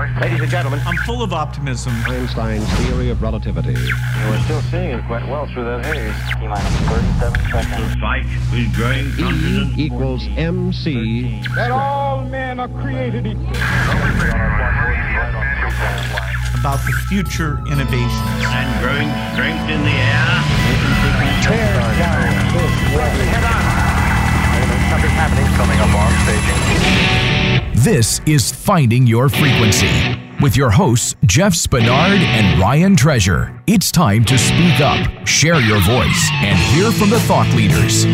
Ladies and gentlemen, I'm full of optimism. Einstein's theory of relativity. We're still seeing it quite well through that haze. T minus 37 seconds. fight with growing E confidence. equals mc that all men are created equal. about the future innovations. and growing strength in the air. Something happening coming up on staging. This is Finding Your Frequency with your hosts, Jeff Spinard and Ryan Treasure. It's time to speak up, share your voice, and hear from the thought leaders.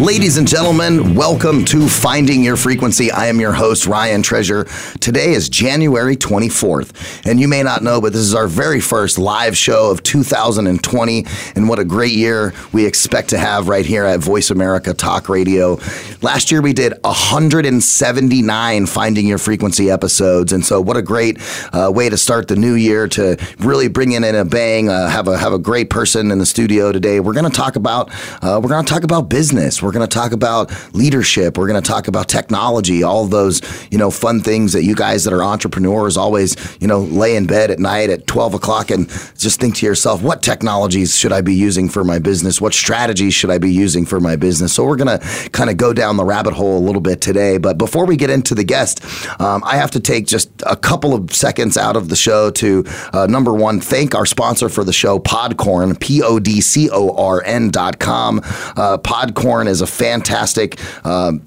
Ladies and gentlemen, welcome to Finding Your Frequency. I am your host, Ryan Treasure. Today is January 24th, and you may not know, but this is our very first live show of 2020, and what a great year we expect to have right here at Voice America Talk Radio. Last year we did 179 Finding Your Frequency episodes, and so what a great uh, way to start the new year to really bring in in a bang. Uh, have a have a great person in the studio today. We're going to talk about uh, we're going to talk about business. We're going to talk about leadership. We're going to talk about technology. All those you know fun things that you guys that are entrepreneurs always you know lay in bed at night at 12 o'clock and just think to yourself, what technologies should I be using for my business? What strategies should I be using for my business? So we're going to kind of go down the rabbit hole a little bit today. But before we get into the guest, um, I have to take just a couple of seconds out of the show to uh, number one, thank our sponsor for the show, Podcorn, P O D C O R N dot com. Uh, Podcorn is a fantastic. Um,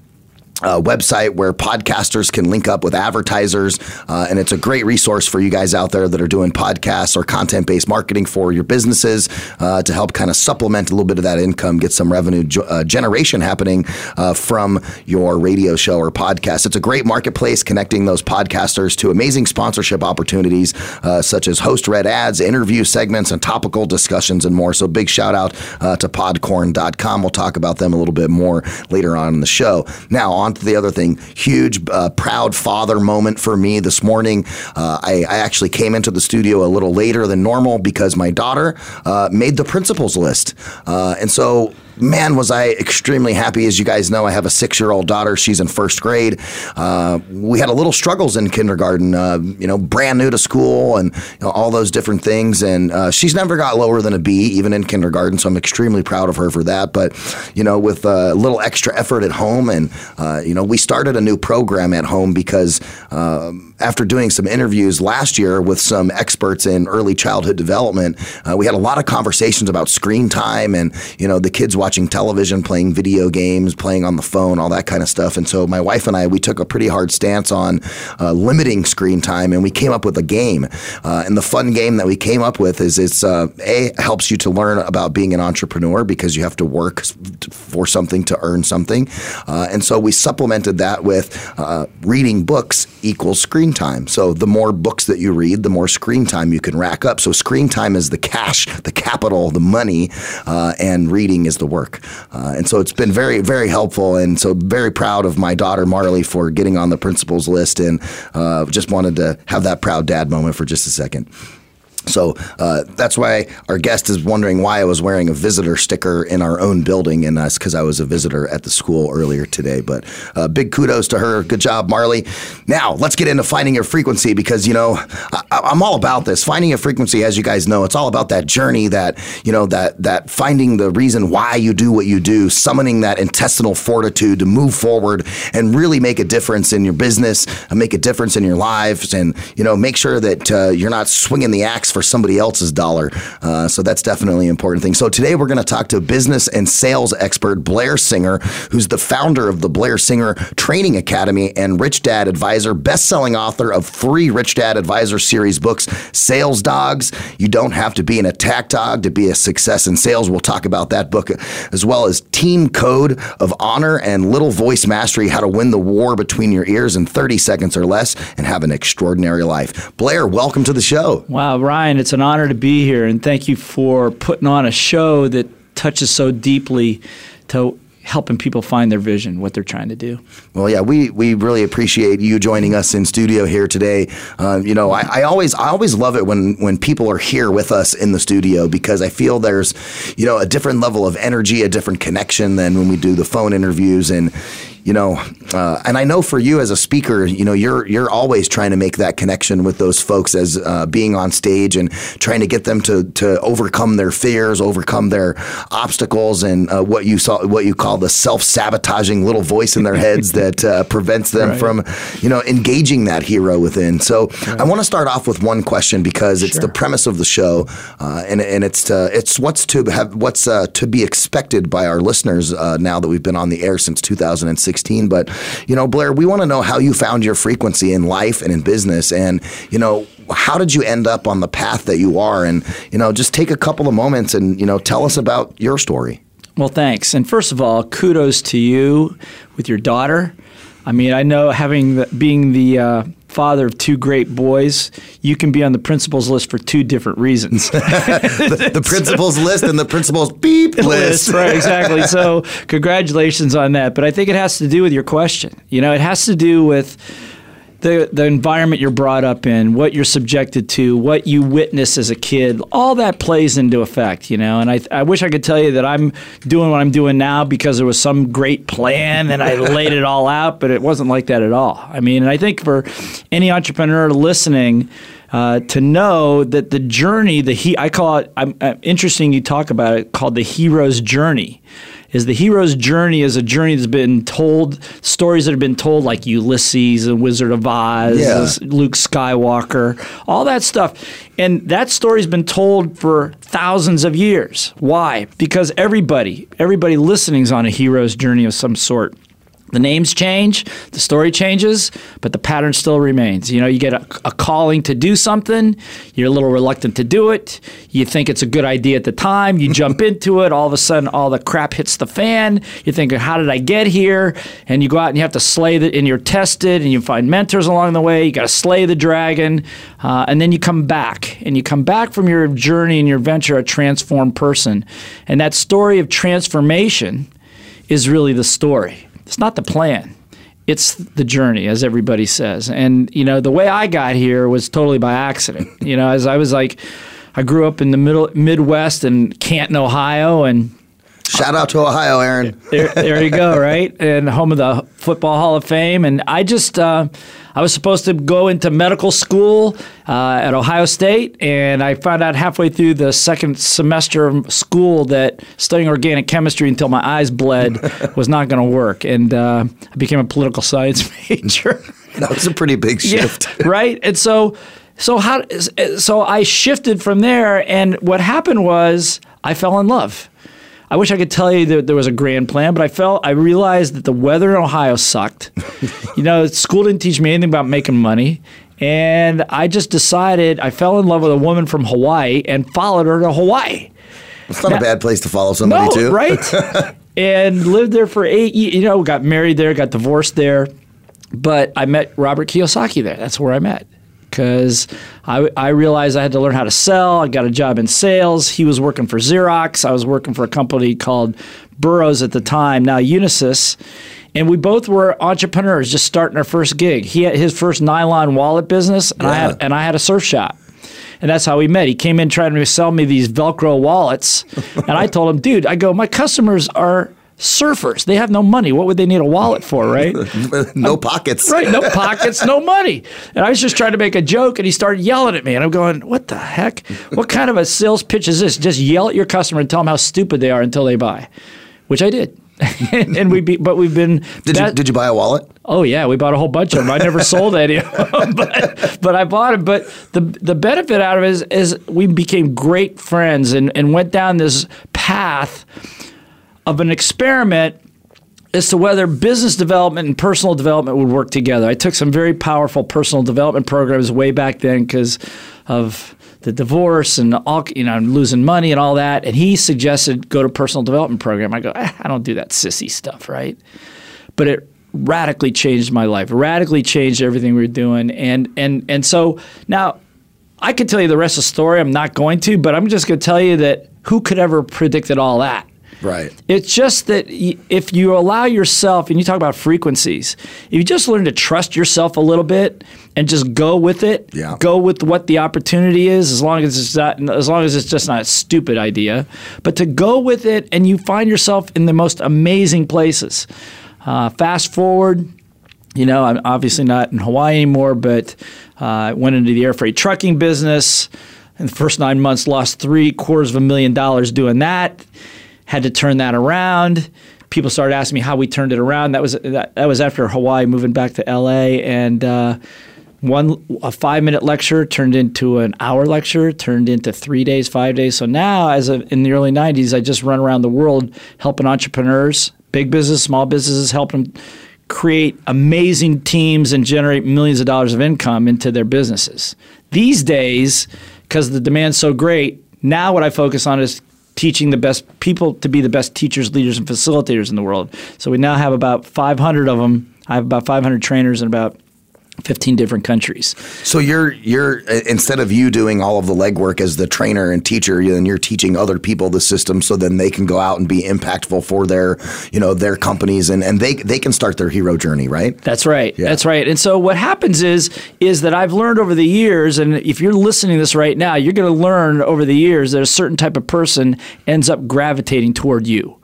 uh, website where podcasters can link up with advertisers. Uh, and it's a great resource for you guys out there that are doing podcasts or content based marketing for your businesses uh, to help kind of supplement a little bit of that income, get some revenue uh, generation happening uh, from your radio show or podcast. It's a great marketplace connecting those podcasters to amazing sponsorship opportunities uh, such as host read ads, interview segments, and topical discussions and more. So big shout out to podcorn.com. We'll talk about them a little bit more later on in the show. Now, on to the other thing. Huge, uh, proud father moment for me this morning. Uh, I, I actually came into the studio a little later than normal because my daughter uh, made the principals list. Uh, and so man, was I extremely happy. As you guys know, I have a six year old daughter. She's in first grade. Uh, we had a little struggles in kindergarten, uh, you know, brand new to school and you know, all those different things. And uh, she's never got lower than a B, even in kindergarten. So I'm extremely proud of her for that. But, you know, with a little extra effort at home, and, uh, you know, we started a new program at home because um, after doing some interviews last year with some experts in early childhood development, uh, we had a lot of conversations about screen time and, you know, the kids watching television, playing video games, playing on the phone, all that kind of stuff. And so my wife and I, we took a pretty hard stance on uh, limiting screen time, and we came up with a game. Uh, and the fun game that we came up with is it's uh, a helps you to learn about being an entrepreneur because you have to work for something to earn something. Uh, and so we supplemented that with uh, reading books equals screen time. So the more books that you read, the more screen time you can rack up. So screen time is the cash, the capital, the money, uh, and reading is the work. Uh, and so it's been very, very helpful. And so very proud of my daughter Marley for getting on the principals list and uh, just wanted to have that proud dad moment for just a second. So uh, that's why our guest is wondering why I was wearing a visitor sticker in our own building, and that's because I was a visitor at the school earlier today. But uh, big kudos to her. Good job, Marley. Now let's get into finding your frequency because you know I, I'm all about this. Finding a frequency, as you guys know, it's all about that journey, that you know that that finding the reason why you do what you do, summoning that intestinal fortitude to move forward and really make a difference in your business, and make a difference in your lives, and you know make sure that uh, you're not swinging the axe for somebody else's dollar. Uh, so that's definitely an important thing. So today we're going to talk to business and sales expert Blair Singer, who's the founder of the Blair Singer Training Academy and Rich Dad Advisor, best-selling author of three Rich Dad Advisor series books, Sales Dogs. You don't have to be an attack dog to be a success in sales. We'll talk about that book as well as Team Code of Honor and Little Voice Mastery: How to Win the War Between Your Ears in 30 seconds or less and have an extraordinary life. Blair, welcome to the show. Wow, Ryan, it's an honor to be here, and thank you for putting on a show that touches so deeply to helping people find their vision, what they're trying to do. Well, yeah, we, we really appreciate you joining us in studio here today. Uh, you know, I, I always I always love it when when people are here with us in the studio because I feel there's you know a different level of energy, a different connection than when we do the phone interviews and you know, uh, and I know for you as a speaker, you know, you're you're always trying to make that connection with those folks as uh, being on stage and trying to get them to to overcome their fears, overcome their obstacles, and uh, what you saw, what you call the self sabotaging little voice in their heads that uh, prevents them Right. from, you know, engaging that hero within. So I want to start off with one question because it's the premise of the show, uh, and and it's to, it's what's to have what's uh, to be expected by our listeners uh, now that we've been on the air since 2016. But you know, Blair, we want to know how you found your frequency in life and in business, and you know. How did you end up on the path that you are? And you know, just take a couple of moments and you know, tell us about your story. Well, thanks. And first of all, kudos to you with your daughter. I mean, I know having the, being the uh, father of two great boys, you can be on the principal's list for two different reasons. the principal's list and the principal's beep list. right, exactly. So, congratulations on that. But I think it has to do with your question. You know, it has to do with the the environment you're brought up in, what you're subjected to, what you witness as a kid. All that plays into effect, you know. And I I wish I could tell you that I'm doing what I'm doing now because there was some great plan and I laid it all out, but it wasn't like that at all. I mean, and I think for any entrepreneur listening, uh, to know that the journey, the he, I call it. I'm, uh, interesting. You talk about it called the hero's journey. Is the hero's journey is a journey that's been told, stories that have been told like Ulysses, and Wizard of Oz, Yeah. Luke Skywalker, all that stuff. And that story's been told for thousands of years. Why? Because everybody, everybody listening is on a hero's journey of some sort. The names change, the story changes, but the pattern still remains. You know, you get a, a calling to do something, you're a little reluctant to do it, you think it's a good idea at the time, you jump into it, all of a sudden all the crap hits the fan, you think, how did I get here? And you go out and you have to slay the, and you're tested, and you find mentors along the way, you got to slay the dragon, uh, and then you come back, and you come back from your journey and your venture a transformed person. And that story of transformation is really the story. It's not the plan. It's the journey, as everybody says. And, you know, the way I got here was totally by accident. You know, as I was like, I grew up in the middle Midwest in Canton, Ohio, and Shout out to Ohio, Aaron. there, there you go, right? And home of the Football Hall of Fame. And I just, uh, I was supposed to go into medical school uh, at Ohio State, and I found out halfway through the second semester of school that studying organic chemistry until my eyes bled was not going to work. And uh, I became a political science major. That was a pretty big shift. Yeah, right? And so so how so I shifted from there and what happened was I fell in love. I wish I could tell you that there was a grand plan, but I felt I realized that the weather in Ohio sucked. you know, school didn't teach me anything about making money. And I just decided I fell in love with a woman from Hawaii and followed her to Hawaii. It's not a bad place to follow somebody No, too. right? and lived there for eight. ye- You know, got married there, got divorced there, but I met Robert Kiyosaki there. That's where I met because I, I realized I had to learn how to sell. I got a job in sales. He was working for Xerox. I was working for a company called Burroughs at the time, now Unisys. And we both were entrepreneurs, just starting our first gig. He had his first nylon wallet business, and I had and I had a surf shop. And that's how we met. He came in trying to sell me these Velcro wallets. and I told him, dude, I go, my customers are surfers. They have no money. What would they need a wallet for, right? no pockets. right, no pockets, no money. And I was just trying to make a joke, and he started yelling at me. And I'm going, what the heck? What kind of a sales pitch is this? Just yell at your customer and tell them how stupid they are until they buy, which I did. and we, be, but we've been. Did you did you buy a wallet? Oh yeah, we bought a whole bunch of them. I never sold any of them, but, but I bought them. But the the benefit out of it is, is we became great friends and, and went down this path of an experiment as to whether business development and personal development would work together. I took some very powerful personal development programs way back then because of the divorce and all you know losing money and all that. And he suggested go to personal development program. I go, "Eh, I don't do that sissy stuff, right? But it radically changed my life. Radically changed everything we were doing. And and and so now I could tell you the rest of the story. I'm not going to, but I'm just going to tell you that who could ever predicted all that? Right. It's just that if you allow yourself, and you talk about frequencies, if you just learn to trust yourself a little bit and just go with it, Yeah. go with what the opportunity is, as long as it's not, as long as it's just not a stupid idea, but to go with it, and you find yourself in the most amazing places. Uh, fast forward, you know, I'm obviously not in Hawaii anymore, but uh, I went into the air freight trucking business. In the first nine months, lost three quarters of a million dollars doing that. Had to turn that around. People started asking me how we turned it around. That was that, that was after Hawaii, moving back to LA, and uh, one a five minute lecture turned into an hour lecture, turned into three days, five days. So now, as in the early '90s, I just run around the world helping entrepreneurs, big business, small businesses, helping them create amazing teams and generate millions of dollars of income into their businesses. These days, because the demand's so great, now what I focus on is teaching the best people to be the best teachers, leaders, and facilitators in the world. So we now have about 500 of them. I have about 500 trainers and about 15 different countries. So you're you're uh, instead of you doing all of the legwork as the trainer and teacher, then you're teaching other people the system so then they can go out and be impactful for their you know their companies and, and they they can start their hero journey, right? That's right. Yeah. That's right. And so what happens is is that I've learned over the years, and if you're listening to this right now, you're going to learn over the years that a certain type of person ends up gravitating toward you.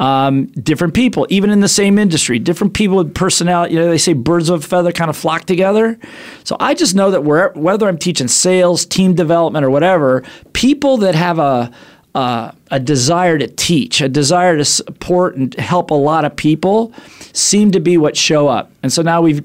Um, different people, even in the same industry, different people with personality. You know, they say birds of a feather kind of flock together. So I just know that where, whether I'm teaching sales, team development, or whatever, people that have a uh, a desire to teach, a desire to support and help a lot of people seem to be what show up. And so now we've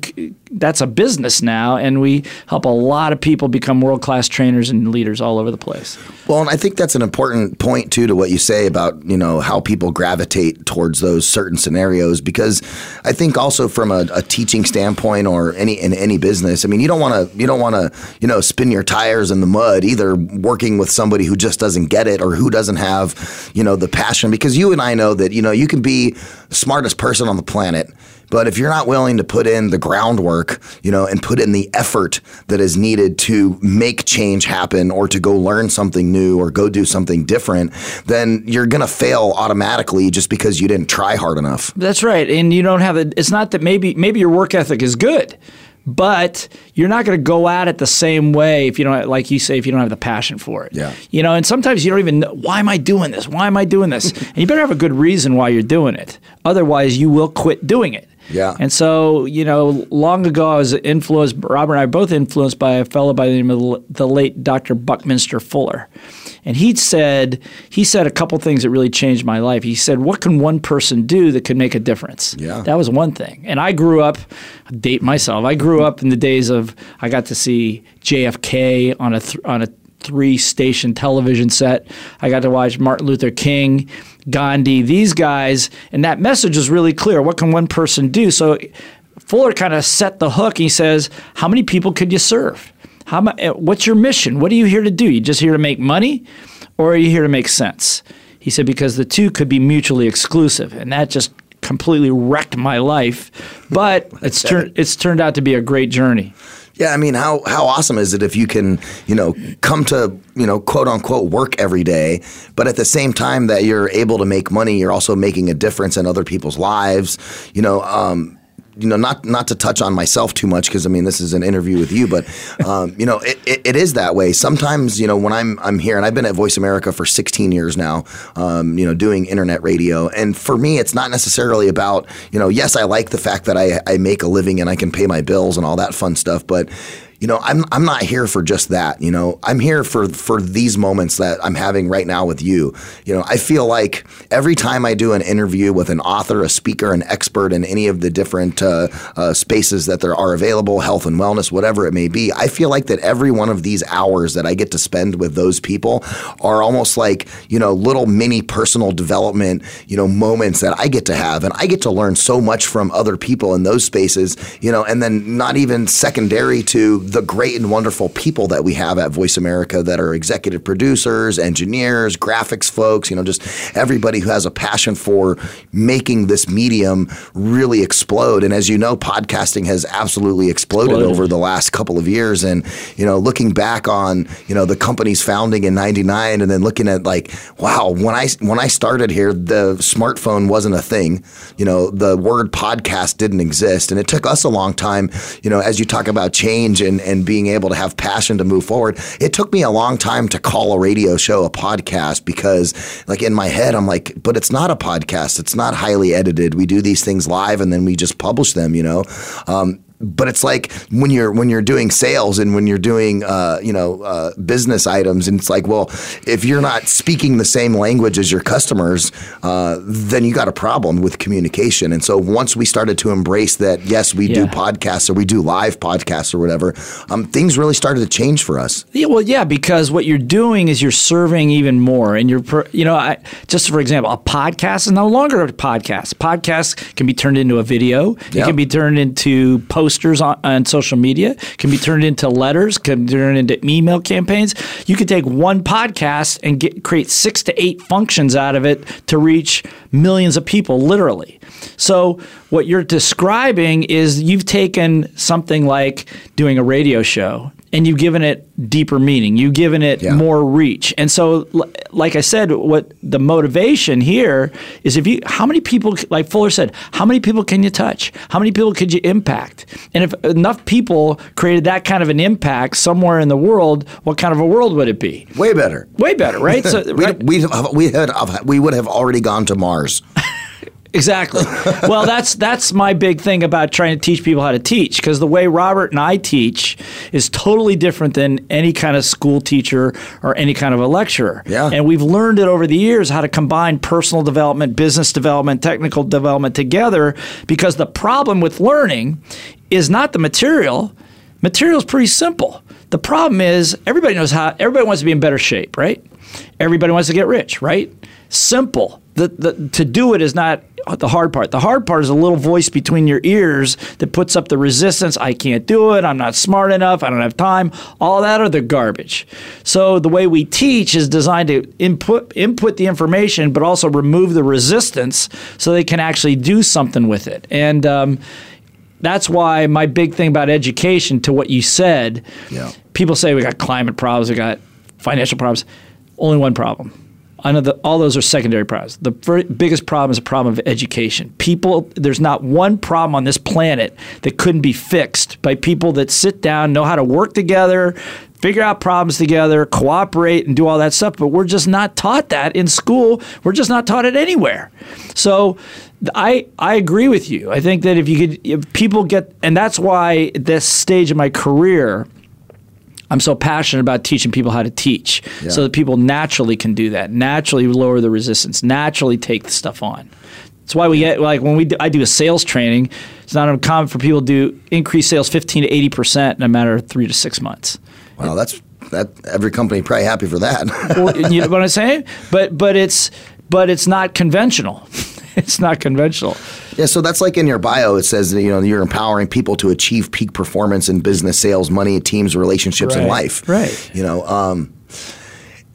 that's a business now, and we help a lot of people become world class trainers and leaders all over the place. Well, and I think that's an important point too to what you say about you know how people gravitate towards those certain scenarios because I think also from a, a teaching standpoint or any in any business, I mean you don't want to you don't want to you know spin your tires in the mud either working with somebody who just doesn't get it or who doesn't have you know the passion because you and I know that you know you can be smartest person on the planet but if you're not willing to put in the groundwork, you know, and put in the effort that is needed to make change happen or to go learn something new or go do something different, then you're going to fail automatically just because you didn't try hard enough. That's right. And you don't have a, it's not that maybe maybe your work ethic is good but you're not going to go at it the same way if you don't like you say if you don't have the passion for it. Yeah. you know and sometimes you don't even know why am i doing this? Why am i doing this? And you better have a good reason why you're doing it. Otherwise you will quit doing it. Yeah. and so you know long ago i was influenced robert and i were both influenced by a fellow by the name of the late dr buckminster fuller and he said he said a couple things that really changed my life. He said, "What can one person do that could make a difference?" Yeah. that was one thing. And I grew up, date myself. I grew up in the days of I got to see JFK on a th- on a three station television set. I got to watch Martin Luther King, Gandhi, these guys, and that message was really clear. What can one person do? So Fuller kind of set the hook. He says, "How many people could you serve?" How uh, what's your mission? What are you here to do? You just here to make money, or are you here to make sense? He said because the two could be mutually exclusive, and that just completely wrecked my life. But it's turned it's turned out to be a great journey. Yeah, I mean, how how awesome is it if you can, you know, come to, you know, quote unquote work every day, but at the same time that you're able to make money, you're also making a difference in other people's lives. You know, um, you know, not not to touch on myself too much because I mean this is an interview with you, but um, you know, it, it, it is that way. Sometimes, you know, when I'm I'm here and I've been at Voice America for 16 years now, um, you know, doing internet radio, and for me, it's not necessarily about, you know, yes, I like the fact that I I make a living and I can pay my bills and all that fun stuff, but you know, I'm I'm not here for just that. You know, I'm here for for these moments that I'm having right now with you. You know, I feel like every time I do an interview with an author, a speaker, an expert in any of the different uh, uh, spaces that there are available, health and wellness, whatever it may be, I feel like that every one of these hours that I get to spend with those people are almost like you know little mini personal development you know moments that I get to have, and I get to learn so much from other people in those spaces. You know, and then not even secondary to the great and wonderful people that we have at Voice America that are executive producers, engineers, graphics folks, you know, just everybody who has a passion for making this medium really explode. And as you know, podcasting has absolutely exploded, Exploded. over the last couple of years. And, you know, looking back on, you know, the company's founding in 99 and then looking at like, wow, when I, when I started here, the smartphone wasn't a thing. You know, the word podcast didn't exist. And it took us a long time, you know, as you talk about change and, and, and being able to have passion to move forward. It took me a long time to call a radio show a podcast because, like, in my head, I'm like, but it's not a podcast. It's not highly edited. We do these things live and then we just publish them, you know? Um, but it's like when you're when you're doing sales and when you're doing uh, you know uh, business items and it's like well if you're not speaking the same language as your customers uh, then you got a problem with communication and so once we started to embrace that yes we do podcasts or we do live podcasts or whatever um, things really started to change for us Yeah, well, yeah, because what you're doing is you're serving even more, and you're, per- you know, I, just for example, a podcast is no longer a podcast. Podcast can be turned into a video. It can be turned into posters on, on social media. Can be turned into letters. Can be turned into email campaigns. You could take one podcast and get create six to eight functions out of it to reach millions of people, literally. So what you're describing is you've taken something like doing a radio show and you've given it deeper meaning. You've given it Yeah. more reach. And so, like I said, what the motivation here is if you, how many people, like Fuller said, how many people can you touch? How many people could you impact? And if enough people created that kind of an impact somewhere in the world, what kind of a world would it be? way better Way better, right? So, we right? we we had we would have already gone to Mars Exactly. well, that's that's my big thing about trying to teach people how to teach because the way Robert and I teach is totally different than any kind of school teacher or any kind of a lecturer. Yeah. And we've learned it over the years how to combine personal development, business development, technical development together because the problem with learning is not the material. Material is pretty simple. The problem is everybody knows how everybody wants to be in better shape, right? Everybody wants to get rich, right? Simple. The, the, to do it is not the hard part. The hard part is a little voice between your ears that puts up the resistance. I can't do it. I'm not smart enough. I don't have time. All that are the garbage. So the way we teach is designed to input input the information, but also remove the resistance so they can actually do something with it. And um, that's why my big thing about education, to what you said, Yeah. people say we got climate problems, we got financial problems. Only one problem. I know that all those are secondary problems. The biggest problem is a problem of education. People, there's not one problem on this planet that couldn't be fixed by people that sit down, know how to work together, figure out problems together, cooperate, and do all that stuff. But we're just not taught that in school. We're just not taught it anywhere. So I I agree with you. I think that if you could, if people get, and that's why this stage of my career. I'm so passionate about teaching people how to teach so that people naturally can do that, naturally lower the resistance, naturally take the stuff on. That's why we get like when we do, I do a sales training. It's not uncommon for people to do increase sales 15 to 80 percent in a matter of three to six months. Wow, that's that. Every company probably happy for that. Well, you know what I'm saying? But but it's but it's not conventional. It's not conventional. yeah, so that's like in your bio. It says that, you know you're empowering people to achieve peak performance in business, sales, money, teams, relationships, and life. right. You know. Um,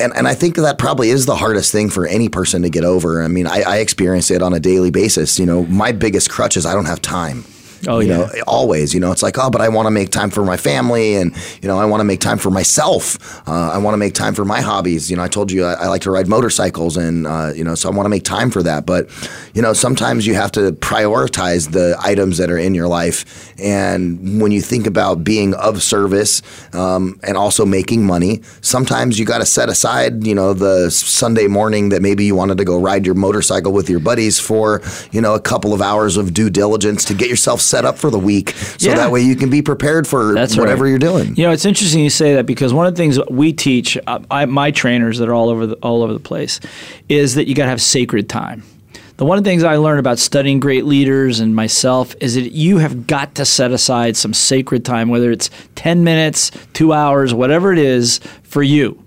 and, and I think that probably is the hardest thing for any person to get over. I mean, I, I experience it on a daily basis. You know, my biggest crutch is I don't have time. Oh, you yeah. know, always. You know, it's like, oh, but I want to make time for my family, and you know, I want to make time for myself. Uh, I want to make time for my hobbies. You know, I told you I, I like to ride motorcycles, and uh, you know, so I want to make time for that. But you know, sometimes you have to prioritize the items that are in your life. And when you think about being of service um, and also making money, sometimes you got to set aside, you know, the Sunday morning that maybe you wanted to go ride your motorcycle with your buddies for, you know, a couple of hours of due diligence to get yourself set up for the week, so Yeah. that way you can be prepared for That's whatever right. you're doing. You know, it's interesting you say that because one of the things we teach, uh, I, my trainers that are all over the, all over the place, is that you got to have sacred time. The one of the things I learned about studying great leaders and myself is that you have got to set aside some sacred time, whether it's ten minutes, two hours, whatever it is, for you,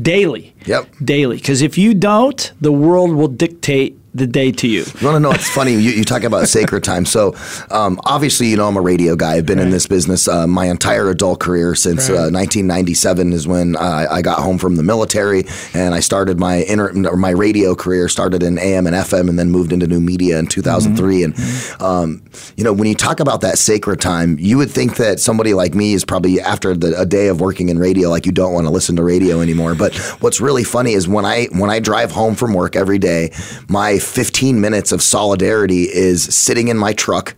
daily. Yep. Daily, because if you don't, the world will dictate the day to you. You want to know what's funny? You, you talk about sacred time. So, um, obviously, you know, I'm a radio guy. I've been in this business uh, my entire adult career since uh, 1997 is when uh, I got home from the military and I started my inter- or my radio career. Started in AM and FM, and then moved into new media in 2003. And um, you know, when you talk about that sacred time, you would think that somebody like me is probably after the, a day of working in radio, like you don't want to listen to radio anymore. But what's really funny is when I when I drive home from work every day, my 15 minutes of solidarity is sitting in my truck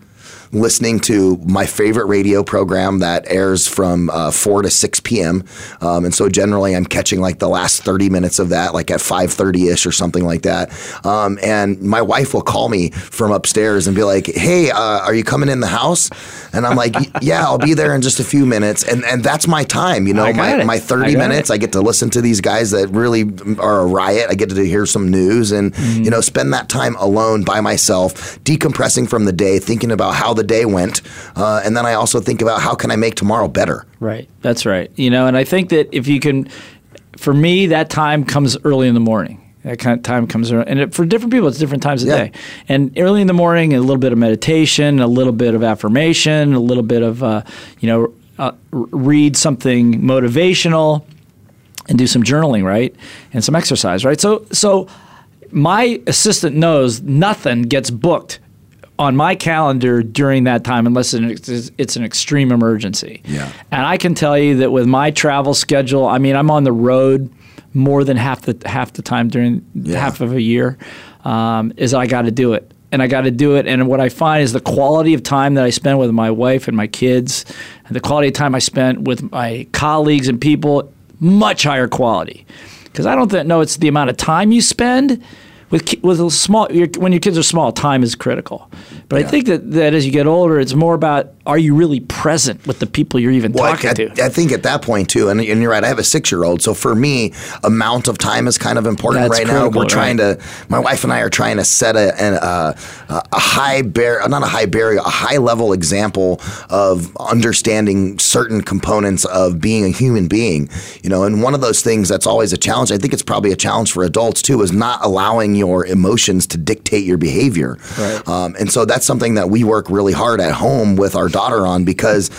listening to my favorite radio program that airs from uh, 4 to 6 p.m. Um, and so generally I'm catching like the last 30 minutes of that, like at 5.30 ish or something like that. Um, and my wife will call me from upstairs and be like, hey, uh, are you coming in the house? And I'm like, yeah, I'll be there in just a few minutes. And, and that's my time, you know, my, it. my 30 got minutes. it. I get to listen to these guys that really are a riot. I get to hear some news and, Mm-hmm. you know, spend that time alone by myself, decompressing from the day, thinking about how the day went. Uh, and then I also think about how can I make tomorrow better? Right. That's right. You know, and I think that if you can, for me, that time comes early in the morning. That kind of time comes around, and it, for different people, it's different times of Yeah. day. And early in the morning, a little bit of meditation, a little bit of affirmation, a little bit of, uh, you know, uh, read something motivational, and do some journaling, right, and some exercise, right. So, so my assistant knows nothing gets booked on my calendar during that time unless it's, it's an extreme emergency. Yeah. And I can tell you that with my travel schedule, I mean, I'm on the road more than half the half the time during half of a year. Um, is I got to do it, and I got to do it. And what I find is the quality of time that I spend with my wife and my kids, and the quality of time I spent with my colleagues and people, much higher quality. Because I don't th- know it's the amount of time you spend with with a small your, when your kids are small, time is critical. But I think that, that as you get older, it's more about are you really present with the people you're even Well, I, talking to. I, I think at that point too, and, and you're right. I have a six year old, so for me, amount of time is kind of important That's right now. We're trying right. to. My wife and I are trying to set a an, uh, a high bar, not a high barrier, a high level example of understanding certain components of being a human being. You know, and one of those things that's always a challenge. I think it's probably a challenge for adults too, is not allowing your emotions to dictate your behavior. Right. Um, and so that's something that we work really hard at home with our daughter on because,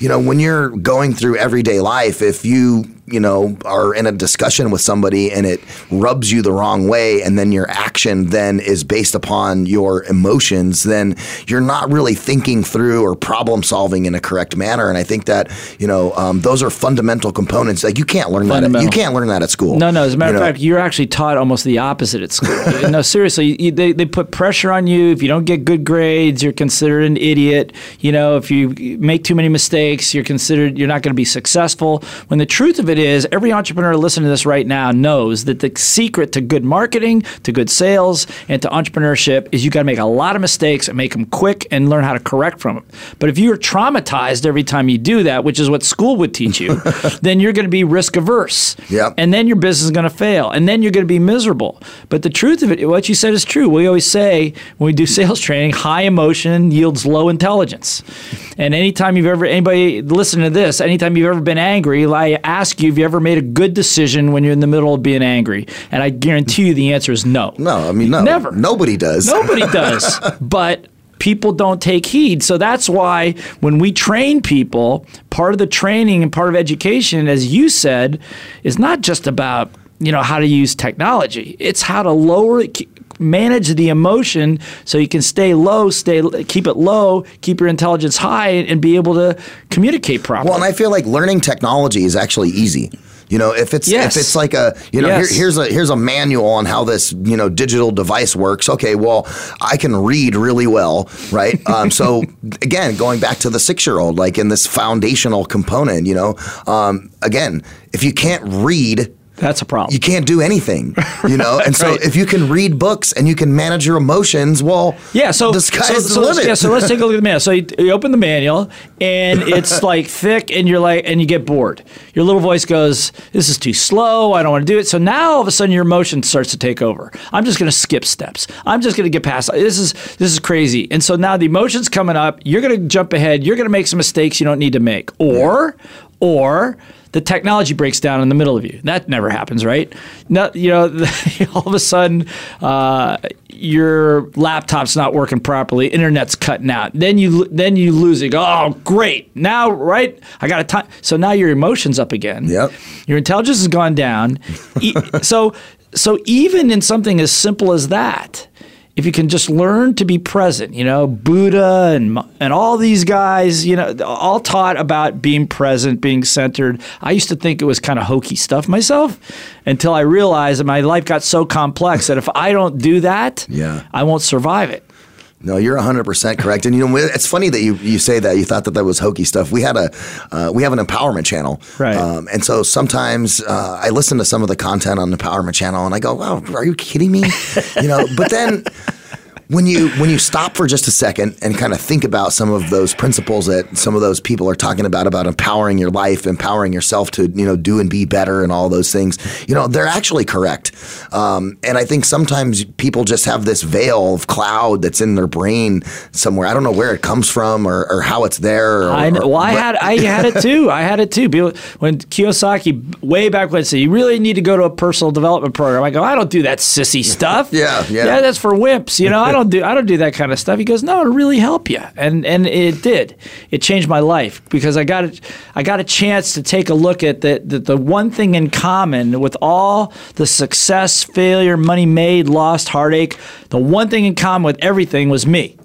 you know, when you're going through everyday life, if you, you know, are in a discussion with somebody and it rubs you the wrong way, and then your action then is based upon your emotions, then you're not really thinking through or problem solving in a correct manner. And I think that, you know, um, those are fundamental components. Like you can't learn that. At, you can't learn that at school. No, no. As a matter You of know? fact, you're actually taught almost the opposite at school. no, seriously, you, they, they put pressure on you. If you don't get good grades, you're considered an idiot. You know, if you make too many mistakes, you're considered you're not going to be successful. When the truth of it is, every entrepreneur listening to this right now knows that the secret to good marketing, to good sales, and to entrepreneurship is you got to make a lot of mistakes and make them quick and learn how to correct from them. But if you're traumatized every time you do that, which is what school would teach you, then you're going to be risk averse. Yep. And then your business is going to fail. And then you're going to be miserable. But the truth of it, what you said is true. We always say when we do sales training, high emotion yields low intelligence. And anytime you've ever, anybody listen to this, anytime you've ever been angry, I ask you, have you ever made a good decision when you're in the middle of being angry? And I guarantee you the answer is no. No, I mean, no. Never. Nobody does. Nobody does. But people don't take heed. So that's why when we train people, part of the training and part of education, as you said, is not just about you know how to use technology. It's how to lower it. Manage the emotion so you can stay low, stay keep it low, keep your intelligence high, and be able to communicate properly. Well, and I feel like learning technology is actually easy. You know, if it's Yes. if it's like a you know Yes. here, here's a here's a manual on how this you know digital device works. Okay, well I can read really well, right? Um, so again, going back to the six year old, like in this foundational component, you know, um, again, if you can't read. That's a problem. You can't do anything, you know. And so, Right. if you can read books and you can manage your emotions, well, Yeah, so the sky's so, the so, limit. Yeah, so let's take a look at the manual. So you, you open the manual, and it's like thick, and you're like, and you get bored. Your little voice goes, "This is too slow. I don't want to do it." So now all of a sudden, your emotion starts to take over. I'm just going to skip steps. I'm just going to get past. This is this is crazy. And so now the emotion's coming up. You're going to jump ahead. You're going to make some mistakes you don't need to make, or or the technology breaks down in the middle of you. That never happens, right? No, you know, all of a sudden, uh, your laptop's not working properly, internet's cutting out. Then you then you lose it. Oh, great! Now, right? I got a time. So now your emotions up again. Yep. Your intelligence has gone down. E- so so even in something as simple as that. If you can just learn to be present, you know, Buddha and and all these guys, you know, all taught about being present, being centered. I used to think it was kind of hokey stuff myself until I realized that my life got so complex that if I don't do that, Yeah. I won't survive it. No, you're 100% correct. And you know, it's funny that you, you say that. You thought that that was hokey stuff. We had a uh, we have an empowerment channel. Right. Um, and so sometimes uh, I listen to some of the content on the empowerment channel and I go, "Wow, are you kidding me?" you know, but then when you when you stop for just a second and kind of think about some of those principles that some of those people are talking about about empowering your life, empowering yourself to you know do and be better and all those things, you know they're actually correct. Um, and I think sometimes people just have this veil of cloud that's in their brain somewhere. I don't know where it comes from or, or how it's there. Or, I know. Well, I had I had it too. I had it too. People, when Kiyosaki way back when said you really need to go to a personal development program, I go, I don't do that sissy stuff. Yeah, yeah. yeah. That's for wimps. You know, I don't do I don't do that kind of stuff. He goes, no, it'll really help you, and and it did. It changed my life because I got a, I got a chance to take a look at the, the the one thing in common with all the success, failure, money made, lost, heartache. The one thing in common with everything was me.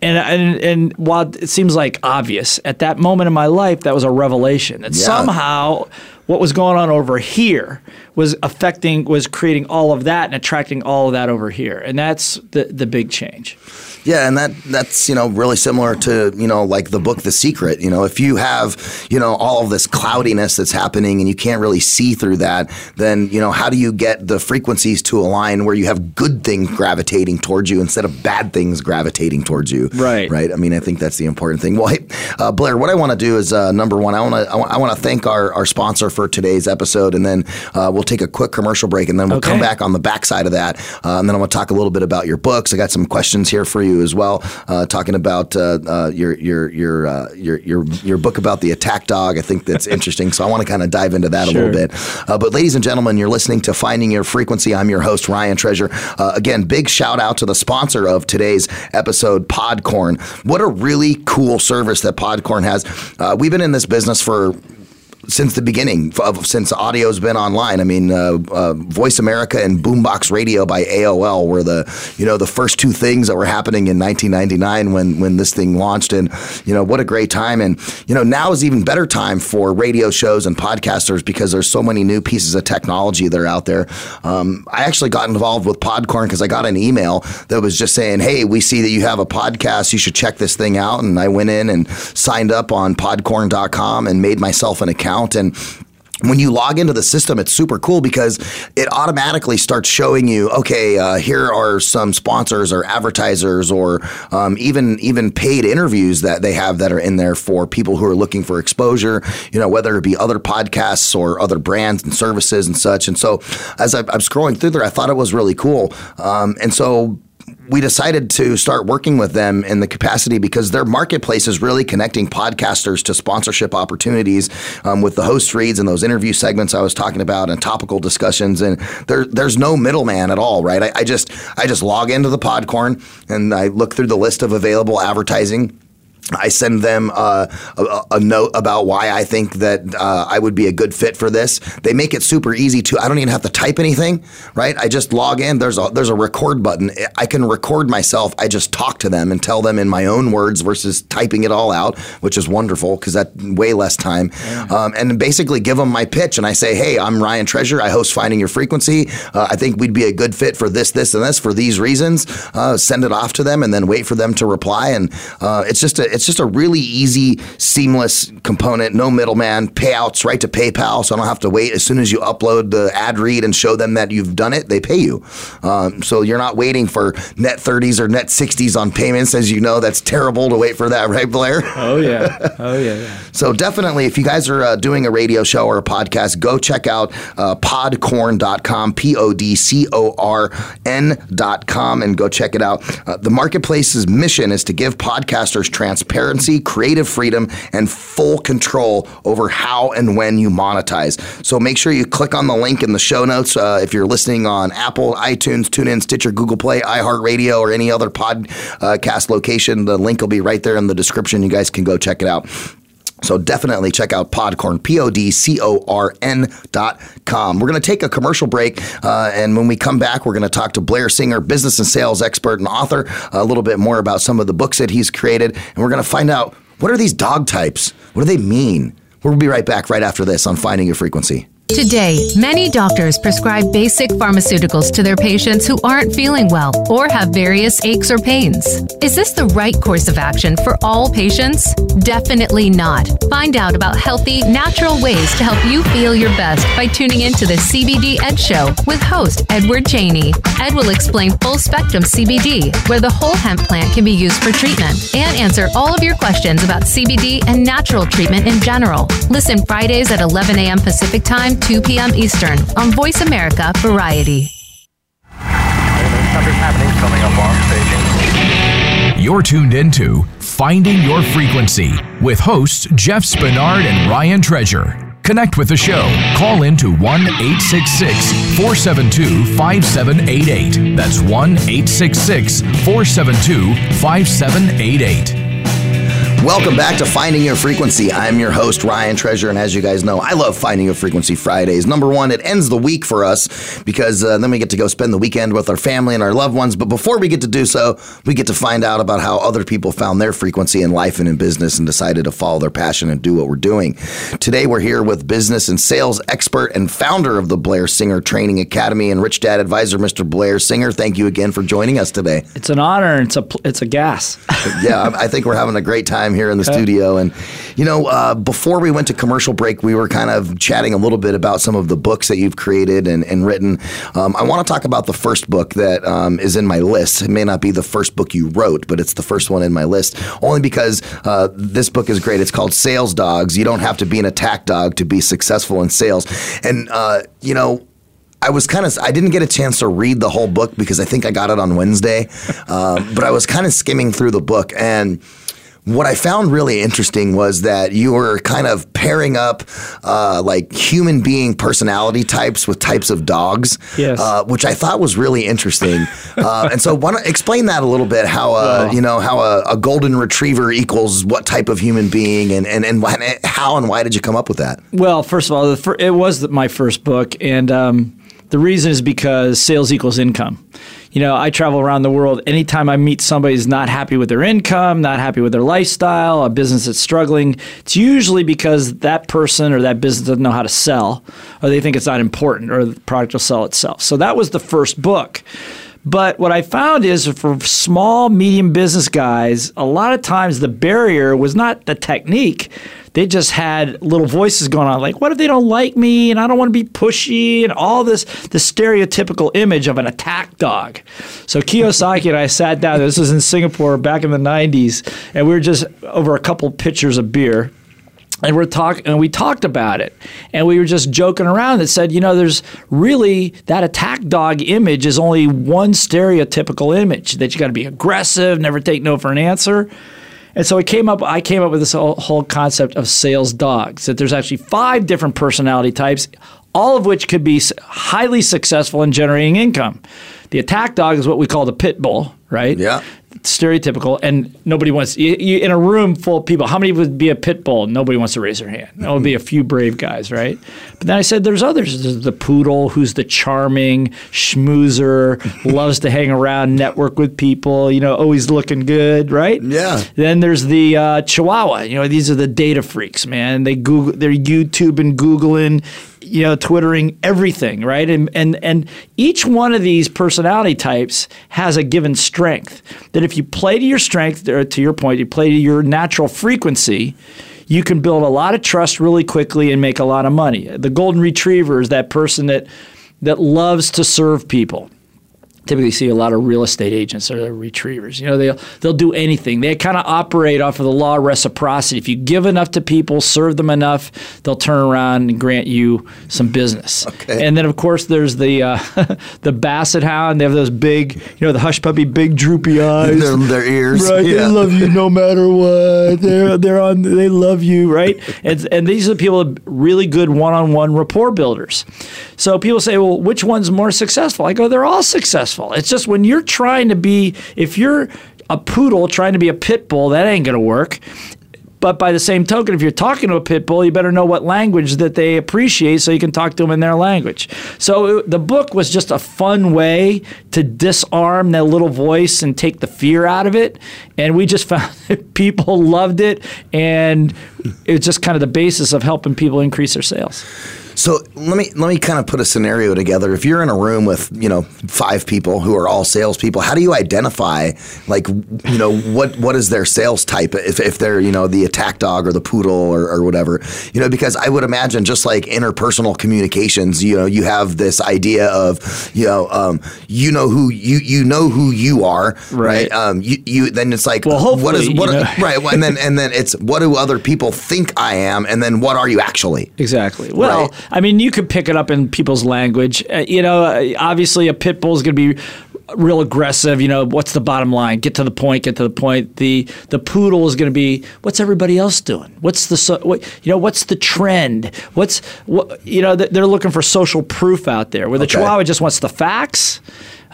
And, and and while it seems like obvious at that moment in my life, that was a revelation. That Yeah. somehow what was going on over here was affecting, was creating all of that and attracting all of that over here, and that's the the big change. Yeah, and that that's you know really similar to you know like the book The Secret. You know, if you have you know all of this cloudiness that's happening and you can't really see through that, then you know how do you get the frequencies to align where you have good things gravitating towards you instead of bad things gravitating towards you? Right. Right. I mean, I think that's the important thing. Well, hey, uh, Blair, what I want to do is uh, number one, I want to I want to thank our our sponsor for today's episode, and then uh, we'll take a quick commercial break, and then we'll come back on the backside of that, uh, and then I'm going to talk a little bit about your books. I got some questions here for you as well, uh, talking about uh, uh, your your your, uh, your your your book about the attack dog. I think that's interesting, so I want to kind of dive into that a little bit. Uh, but ladies and gentlemen, you're listening to Finding Your Frequency. I'm your host Ryan Treasure. Uh, again, big shout out to the sponsor of today's episode, Podcorn. What a really cool service that Podcorn has. Uh, we've been in this business for since the beginning of since audio's been online. I mean, uh, uh, Voice America and Boombox Radio by AOL were the you know the first two things that were happening in 1999 when when this thing launched. And you know what a great time. And you know now is even better time for radio shows and podcasters because there's so many new pieces of technology that are out there. Um, I actually got involved with Podcorn because I got an email that was just saying, "Hey, we see that you have a podcast. You should check this thing out." And I went in and signed up on Podcorn.com and made myself an account and when you log into the system, it's super cool because it automatically starts showing you, okay, uh, here are some sponsors or advertisers or um, even even paid interviews that they have that are in there for people who are looking for exposure. You know, whether it be other podcasts or other brands and services and such. And so, as I'm scrolling through there, I thought it was really cool. Um, and so we decided to start working with them in the capacity because their marketplace is really connecting podcasters to sponsorship opportunities um, with the host reads and those interview segments I was talking about and topical discussions. And there, there's no middleman at all, right? I, I just I just log into the Podcorn and I look through the list of available advertising. I send them uh, a, a note about why I think that uh, I would be a good fit for this. They make it super easy to. I don't even have to type anything, right? I just log in. There's a there's a record button. I can record myself. I just talk to them and tell them in my own words versus typing it all out, which is wonderful because that way less time. Um, and basically give them my pitch, and I say, hey, I'm Ryan Treasure. I host Finding Your Frequency. Uh, I think we'd be a good fit for this, this, and this for these reasons. Uh, send it off to them, and then wait for them to reply. And uh, it's just a it's just a really easy, seamless component. No middleman. Payouts right to PayPal, so I don't have to wait. As soon as you upload the ad read and show them that you've done it, they pay you. Um, so you're not waiting for net 30s or net 60s on payments. As you know, that's terrible to wait for that, right, Blair? Oh yeah, oh yeah. yeah. So definitely, if you guys are uh, doing a radio show or a podcast, go check out uh, podcorn.com, P-O-D-C-O-R-N.com, and go check it out. Uh, the marketplace's mission is to give podcasters transparency, creative freedom, and full control over how and when you monetize. So make sure you click on the link in the show notes uh, if you're listening on Apple, iTunes, TuneIn, Stitcher, Google Play, iHeartRadio, or any other podcast location. The link will be right there in the description. You guys can go check it out. So definitely check out Podcorn, P O D C O R N dot com. We're going to take a commercial break. Uh, and when we come back, we're going to talk to Blair Singer, business and sales expert and author, a little bit more about some of the books that he's created. And we're going to find out what are these dog types? What do they mean? We'll be right back right after this on Finding Your Frequency. Today, many doctors prescribe basic pharmaceuticals to their patients who aren't feeling well or have various aches or pains. Is this the right course of action for all patients? Definitely not. Find out about healthy, natural ways to help you feel your best by tuning into the CBD Ed Show with host Edward Cheney. Ed will explain full spectrum CBD, where the whole hemp plant can be used for treatment, and answer all of your questions about CBD and natural treatment in general. Listen Fridays at 11 a.m. Pacific Time, 2 p.m. Eastern on Voice America Variety. You're tuned into Finding Your Frequency with hosts Jeff Spinard and Ryan Treasure. Connect with the show. Call in to 1 866 472 5788. That's 1 866 472 5788. Welcome back to Finding Your Frequency. I'm your host, Ryan Treasure, and as you guys know, I love Finding Your Frequency Fridays. Number one, it ends the week for us because uh, then we get to go spend the weekend with our family and our loved ones. But before we get to do so, we get to find out about how other people found their frequency in life and in business and decided to follow their passion and do what we're doing. Today, we're here with business and sales expert and founder of the Blair Singer Training Academy and Rich Dad Advisor, Mr. Blair Singer. Thank you again for joining us today. It's an honor. and It's a it's a gas. yeah, I think we're having a great time here in the studio. And, you know, uh, before we went to commercial break, we were kind of chatting a little bit about some of the books that you've created and, and written. Um, I want to talk about the first book that um, is in my list. It may not be the first book you wrote, but it's the first one in my list, only because uh, this book is great. It's called Sales Dogs. You don't have to be an attack dog to be successful in sales. And, uh, you know, I was kind of I didn't get a chance to read the whole book because I think I got it on Wednesday, um, but I was kind of skimming through the book and. What I found really interesting was that you were kind of pairing up uh, like human being personality types with types of dogs, Yes. uh, which I thought was really interesting. uh, and so, why don't explain that a little bit? How uh, Well- you know how a, a golden retriever equals what type of human being, and and and why, how and why did you come up with that? Well, first of all, the fir- it was my first book, and um, the reason is because sales equals income. You know, I travel around the world. Anytime I meet somebody who's not happy with their income, not happy with their lifestyle, a business that's struggling, it's usually because that person or that business doesn't know how to sell, or they think it's not important, or the product will sell itself. So that was the first book. But what I found is for small, medium business guys, a lot of times the barrier was not the technique. They just had little voices going on, like, what if they don't like me and I don't want to be pushy? And all this, the stereotypical image of an attack dog. So Kiyosaki and I sat down, this was in Singapore back in the 90s, and we were just over a couple pitchers of beer and we're talking and we talked about it. And we were just joking around that said you know there's really that attack dog image is only one stereotypical image that you got to be aggressive never take no for an answer and so we came up i came up with this whole, whole concept of sales dogs that there's actually five different personality types all of which could be highly successful in generating income the attack dog is what we call the pit bull right Yeah. Stereotypical, and nobody wants you, you in a room full of people. How many would be a pit bull? Nobody wants to raise their hand. That would be a few brave guys, right? But then I said, there's others. There's the poodle, who's the charming schmoozer, loves to hang around, network with people. You know, always looking good, right? Yeah. Then there's the uh, Chihuahua. You know, these are the data freaks, man. They Google, they're YouTube and Googling, you know, Twittering everything, right? And and and each one of these personality types has a given strength. That if you play to your strength, or to your point, you play to your natural frequency. You can build a lot of trust really quickly and make a lot of money. The golden retriever is that person that that loves to serve people typically see a lot of real estate agents or retrievers. You know, they'll they'll do anything. They kind of operate off of the law of reciprocity. If you give enough to people, serve them enough, they'll turn around and grant you some business. Okay. And then of course there's the uh, the basset hound. They have those big, you know, the hush puppy, big droopy eyes. Their, their ears, Right, yeah. they love you no matter what. They're they're on. They love you, right? And and these are the people really good one-on-one rapport builders. So people say, well, which one's more successful? I go, they're all successful. It's just when you're trying to be, if you're a poodle trying to be a pit bull, that ain't gonna work. But by the same token, if you're talking to a pit bull, you better know what language that they appreciate so you can talk to them in their language. So it- the book was just a fun way to disarm that little voice and take the fear out of it. And we just found that people loved it. And it's just kind of the basis of helping people increase their sales. So let me let me kind of put a scenario together. If you're in a room with you know five people who are all salespeople, how do you identify like you know what what is their sales type if, if they're you know the attack dog or the poodle or, or whatever you know because I would imagine just like interpersonal communications you know you have this idea of you know um, you know who you you know who you are right, Right. Um, you, you then it's like Well, what is what you know. right and then and then it's what do other people think I am and then what are you actually Exactly. Well, Right. I mean, you could pick it up in people's language. Uh, you know, uh, obviously, a pit bull is going to be real aggressive. You know, what's the bottom line? Get to the point. Get to the point. The the poodle is going to be what's everybody else doing? What's the so, what, you know what's the trend? What's what you know th- they're looking for social proof out there. Where the Okay. Chihuahua just wants the facts.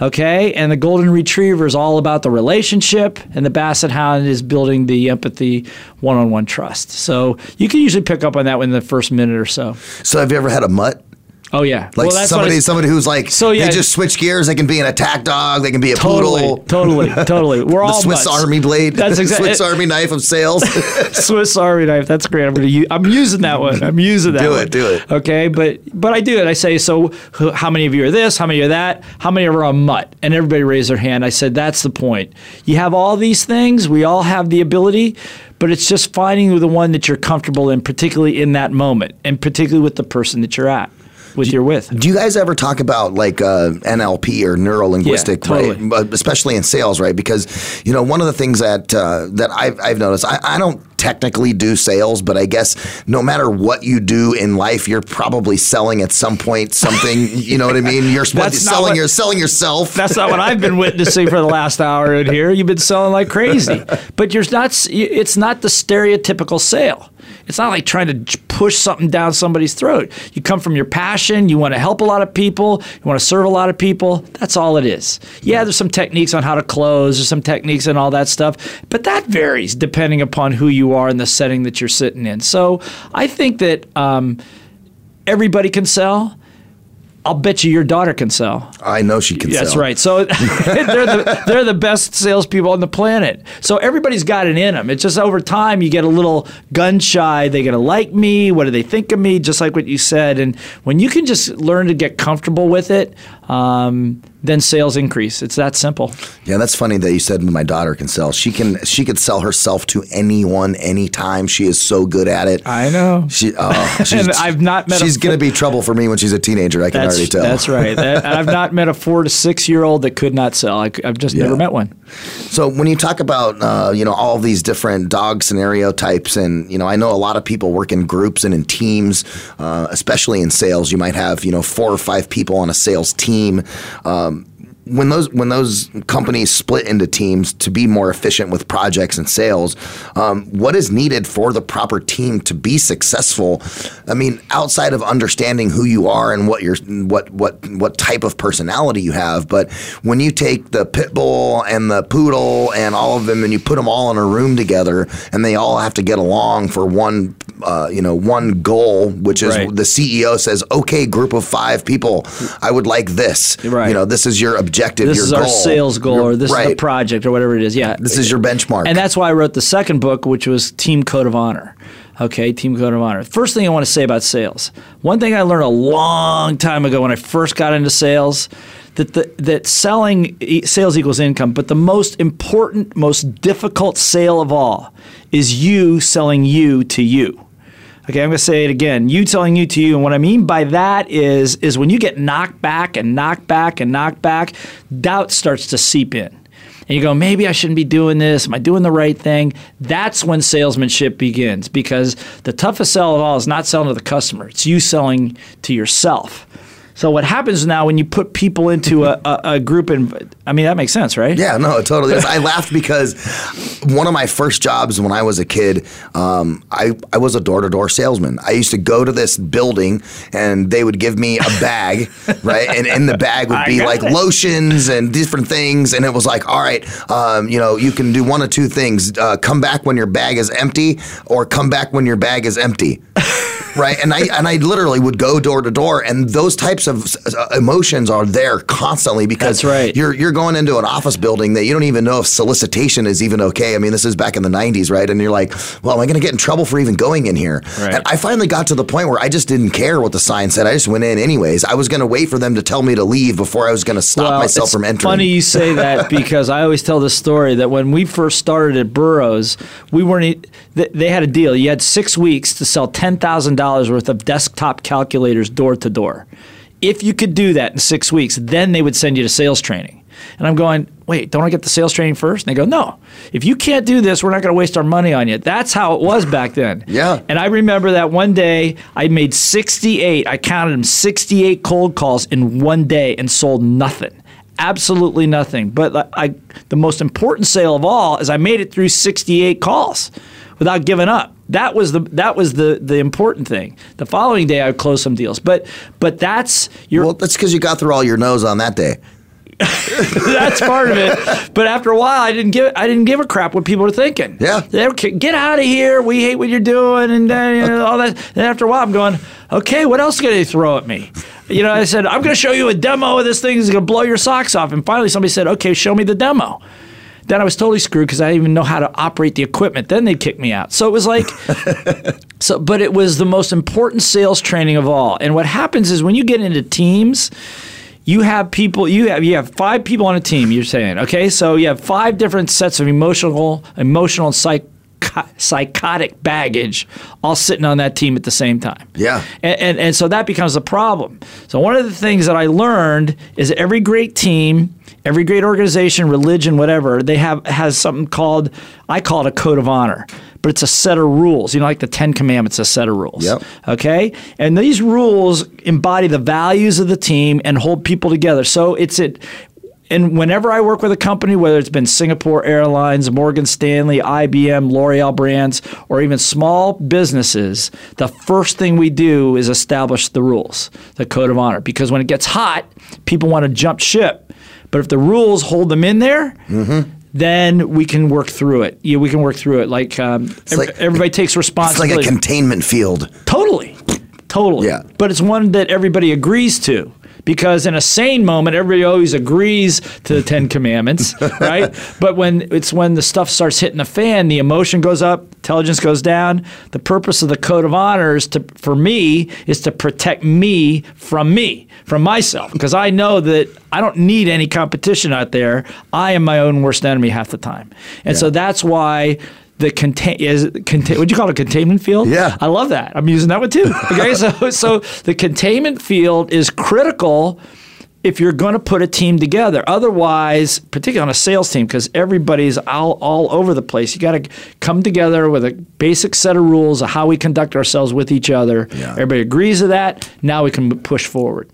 Okay, and the golden retriever is all about the relationship, and the basset hound is building the empathy, one-on-one trust. So you can usually pick up on that in the first minute or so. so have you ever had a mutt Oh yeah, Like well, somebody, somebody who's like, So, yeah. they just switch gears. They can be an attack dog. They can be a totally, poodle. totally, totally. We're The all Swiss mutts. Army blade. That's exactly Swiss Army knife of sales. Swiss Army knife. That's great. I'm gonna. Use, I'm using that one. I'm using that. Do one. it, do it. Okay, but but I do it. I say so. How many of you are this? How many are that? How many are a mutt? And everybody raised their hand. I said that's the point. You have all these things. We all have the ability. But it's just finding the one that you're comfortable in, particularly in that moment, and particularly with the person that you're at, with you're with. Do you guys ever talk about like uh, NLP or neuro linguistic, Yeah, totally. right? Especially in sales, right? Because you know one of the things that uh, that I've, I've noticed, I, I don't technically do sales, but I guess no matter what you do in life, you're probably selling at some point something. you know what I mean? You're supposed to selling what- your selling yourself. That's not what I've been witnessing for the last hour in here. You've been selling like crazy, but you're not. It's not the stereotypical sale. It's not like trying to push something down somebody's throat. You come from your passion. You want to help a lot of people. You want to serve a lot of people. That's all it is. Yeah, there's some techniques on how to close. There's some techniques and all that stuff, but that varies depending upon who you are and the setting that you're sitting in. So I think that um, everybody can sell. I'll bet you your daughter can sell. I know she can. Sell. That's sell. right. So they're the they're the best salespeople on the planet. So everybody's got it in them. It's just over time you get a little gun shy. They gonna like me? What do they think of me? Just like what you said. And when you can just learn to get comfortable with it, um, then sales increase. It's that simple. Yeah, that's funny that you said my daughter can sell. She can. She could sell herself to anyone, anytime. She is so good at it. I know. She. Oh, she's, And I've not met She's fu- gonna be trouble for me when she's a teenager. I can already tell. that's right. That- I've not met a four to six year old that could not sell. I, have just never met one. So when you talk about uh, you know all of these different dog scenario types, and you know I know a lot of people work in groups and in teams, uh, especially in sales. You might have you know four or five people on a sales team. Um, when those when those companies split into teams to be more efficient with projects and sales, um, what is needed for the proper team to be successful? I mean, outside of understanding who you are and what your what what what type of personality you have, but when you take the pit bull and the poodle and all of them and you put them all in a room together and they all have to get along for one uh, you know one goal, which is Right. the CEO says, "Okay, group of five people, I would like this. Right. You know, this is your objective. This your is goal. our sales goal, Your- or this is the project, or whatever it is. Yeah, This is your benchmark. And that's why I wrote the second book, which was Team Code of Honor. Okay, Team Code of Honor. First thing I want to say about sales. One thing I learned a long time ago when I first got into sales that the, that selling sales equals income, but the most important, most difficult sale of all is you selling you to you. Okay, I'm going to say it again. You telling you to you, and what I mean by that is is when you get knocked back and knocked back and knocked back, doubt starts to seep in. And you go, maybe I shouldn't be doing this. Am I doing the right thing? That's when salesmanship begins because the toughest sell of all is not selling to the customer. It's you selling to yourself. So what happens now when you put people into a, a, a group and I mean that makes sense, right? Yeah, no, it totally is. I laughed because one of my first jobs when I was a kid, um, I, I was a door to door salesman. I used to go to this building and they would give me a bag, right? And in the bag would be like it. lotions and different things. And it was like, all right, um, you know, you can do one of two things uh, come back when your bag is empty or come back when your bag is empty. Right? And I and I literally would go door to door, and those types of uh, emotions are there constantly because That's right. you're you're going into an office building that you don't even know if solicitation is even okay. I mean, this is back in the '90s, right? And you're like, well, am I going to get in trouble for even going in here? Right. And I finally got to the point where I just didn't care what the sign said. I just went in anyways. I was going to wait for them to tell me to leave before I was going to stop Well, myself from entering. Funny you say that because I always tell the story that when we first started at Burroughs, we weren't. They had a deal. You had six weeks to sell ten thousand dollars worth of desktop calculators door to door. If you could do that in six weeks, then they would send you to sales training. And I'm going, wait, don't I get the sales training first? And they go, no. If you can't do this, we're not going to waste our money on you. That's how it was back then. Yeah. And I remember that one day I made 68, I counted them 68 cold calls in one day and sold nothing. Absolutely nothing. But I, I, the most important sale of all is I made it through 68 calls without giving up. That was the that was the the important thing. The following day I would close some deals. But but that's your well, that's because you got through all your nose on that day. that's part of it. But after a while, I didn't give I didn't give a crap what people were thinking. Yeah. they were get out of here. We hate what you're doing, and uh, you know, all that. And after a while, I'm going, okay, what else can they throw at me? You know, I said I'm going to show you a demo of this thing. It's going to blow your socks off. And finally, somebody said, okay, show me the demo. Then I was totally screwed because I didn't even know how to operate the equipment. Then they'd kick me out. So it was like, so, but it was the most important sales training of all. And what happens is when you get into teams, you have people you have you have five people on a team you're saying okay so you have five different sets of emotional emotional and psych, psychotic baggage all sitting on that team at the same time Yeah. and, and, and so that becomes a problem so one of the things that i learned is every great team every great organization religion whatever they have has something called i call it a code of honor but it's a set of rules you know like the 10 commandments a set of rules Yep. okay and these rules embody the values of the team and hold people together so it's it and whenever I work with a company, whether it's been Singapore Airlines, Morgan Stanley, IBM, L'Oreal brands, or even small businesses, the first thing we do is establish the rules, the code of honor. Because when it gets hot, people want to jump ship. But if the rules hold them in there, then we can work through it. Yeah, we can work through it. Like, um, ev- like- everybody takes responsibility. It's like a containment field. Totally. Totally. Yeah. But it's one that everybody agrees to. Because in a sane moment, everybody always agrees to the Ten Commandments, right? But when it's when the stuff starts hitting the fan, the emotion goes up, intelligence goes down. The purpose of the code of honor is to, for me, is to protect me from me, from myself, because I know that I don't need any competition out there. I am my own worst enemy half the time, and so that's why the contain is contain. Would you call it a containment field? Yeah. I love that. I'm using that one too. Okay, so so the containment field is critical if you're going to put a team together. Otherwise, particularly on a sales team, because everybody's all, all over the place, you got to come together with a basic set of rules of how we conduct ourselves with each other. Yeah. Everybody agrees to that. Now we can push forward.